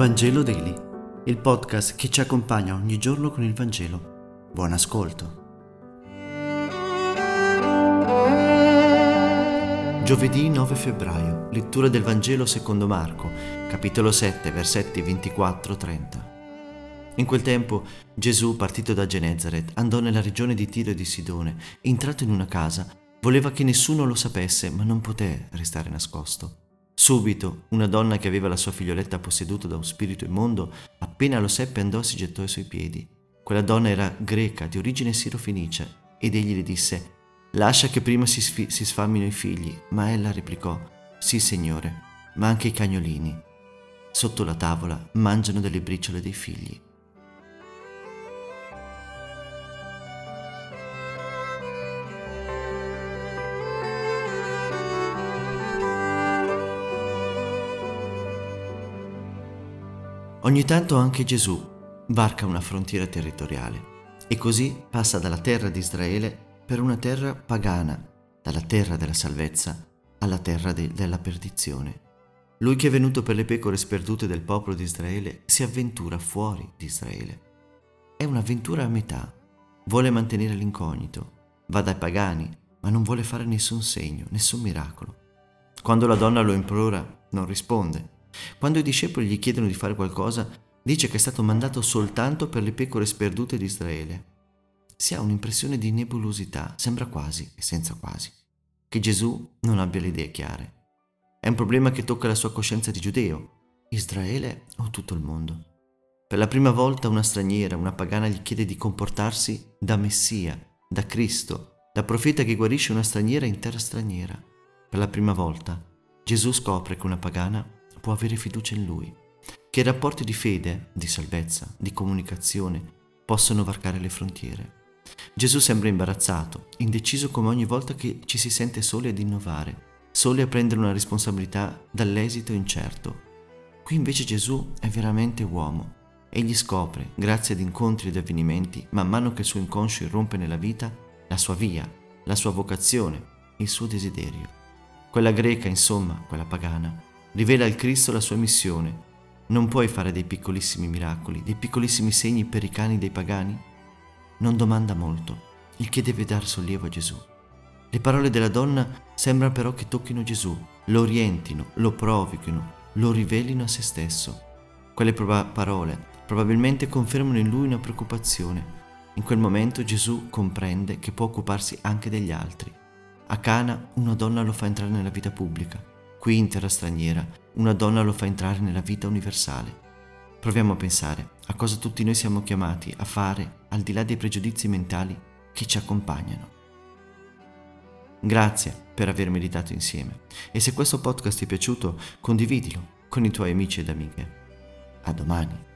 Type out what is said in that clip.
Vangelo Daily, il podcast che ci accompagna ogni giorno con il Vangelo. Buon ascolto. Giovedì 9 febbraio, lettura del Vangelo secondo Marco, capitolo 7, versetti 24-30. In quel tempo Gesù, partito da Genezaret, andò nella regione di Tiro e di Sidone. Entrato in una casa, voleva che nessuno lo sapesse, ma non poté restare nascosto. Subito una donna che aveva la sua figlioletta posseduta da un spirito immondo, appena lo seppe andò si gettò ai suoi piedi. Quella donna era greca, di origine sirofenicia, ed egli le disse, lascia che prima si, sfi- si sfammino i figli. Ma ella replicò, sì signore, ma anche i cagnolini. Sotto la tavola mangiano delle briciole dei figli. Ogni tanto anche Gesù varca una frontiera territoriale e così passa dalla terra di Israele per una terra pagana, dalla terra della salvezza alla terra de- della perdizione. Lui che è venuto per le pecore sperdute del popolo di Israele si avventura fuori di Israele. È un'avventura a metà. Vuole mantenere l'incognito, va dai pagani, ma non vuole fare nessun segno, nessun miracolo. Quando la donna lo implora, non risponde quando i discepoli gli chiedono di fare qualcosa, dice che è stato mandato soltanto per le pecore sperdute di Israele. Si ha un'impressione di nebulosità, sembra quasi, e senza quasi, che Gesù non abbia le idee chiare. È un problema che tocca la sua coscienza di giudeo, Israele o tutto il mondo. Per la prima volta una straniera, una pagana gli chiede di comportarsi da Messia, da Cristo, da profeta che guarisce una straniera in terra straniera. Per la prima volta Gesù scopre che una pagana può avere fiducia in Lui, che i rapporti di fede, di salvezza, di comunicazione possono varcare le frontiere. Gesù sembra imbarazzato, indeciso come ogni volta che ci si sente soli ad innovare, soli a prendere una responsabilità dall'esito incerto. Qui invece Gesù è veramente uomo. Egli scopre, grazie ad incontri ed avvenimenti, man mano che il suo inconscio irrompe nella vita, la sua via, la sua vocazione, il suo desiderio. Quella greca, insomma, quella pagana, rivela al Cristo la sua missione. Non puoi fare dei piccolissimi miracoli, dei piccolissimi segni per i cani dei pagani? Non domanda molto, il che deve dar sollievo a Gesù. Le parole della donna sembrano però che tocchino Gesù, lo orientino, lo provochino, lo rivelino a se stesso. Quelle proba- parole probabilmente confermano in lui una preoccupazione. In quel momento Gesù comprende che può occuparsi anche degli altri. A Cana una donna lo fa entrare nella vita pubblica. Qui in terra straniera una donna lo fa entrare nella vita universale. Proviamo a pensare a cosa tutti noi siamo chiamati a fare al di là dei pregiudizi mentali che ci accompagnano. Grazie per aver meditato insieme e se questo podcast ti è piaciuto condividilo con i tuoi amici ed amiche. A domani.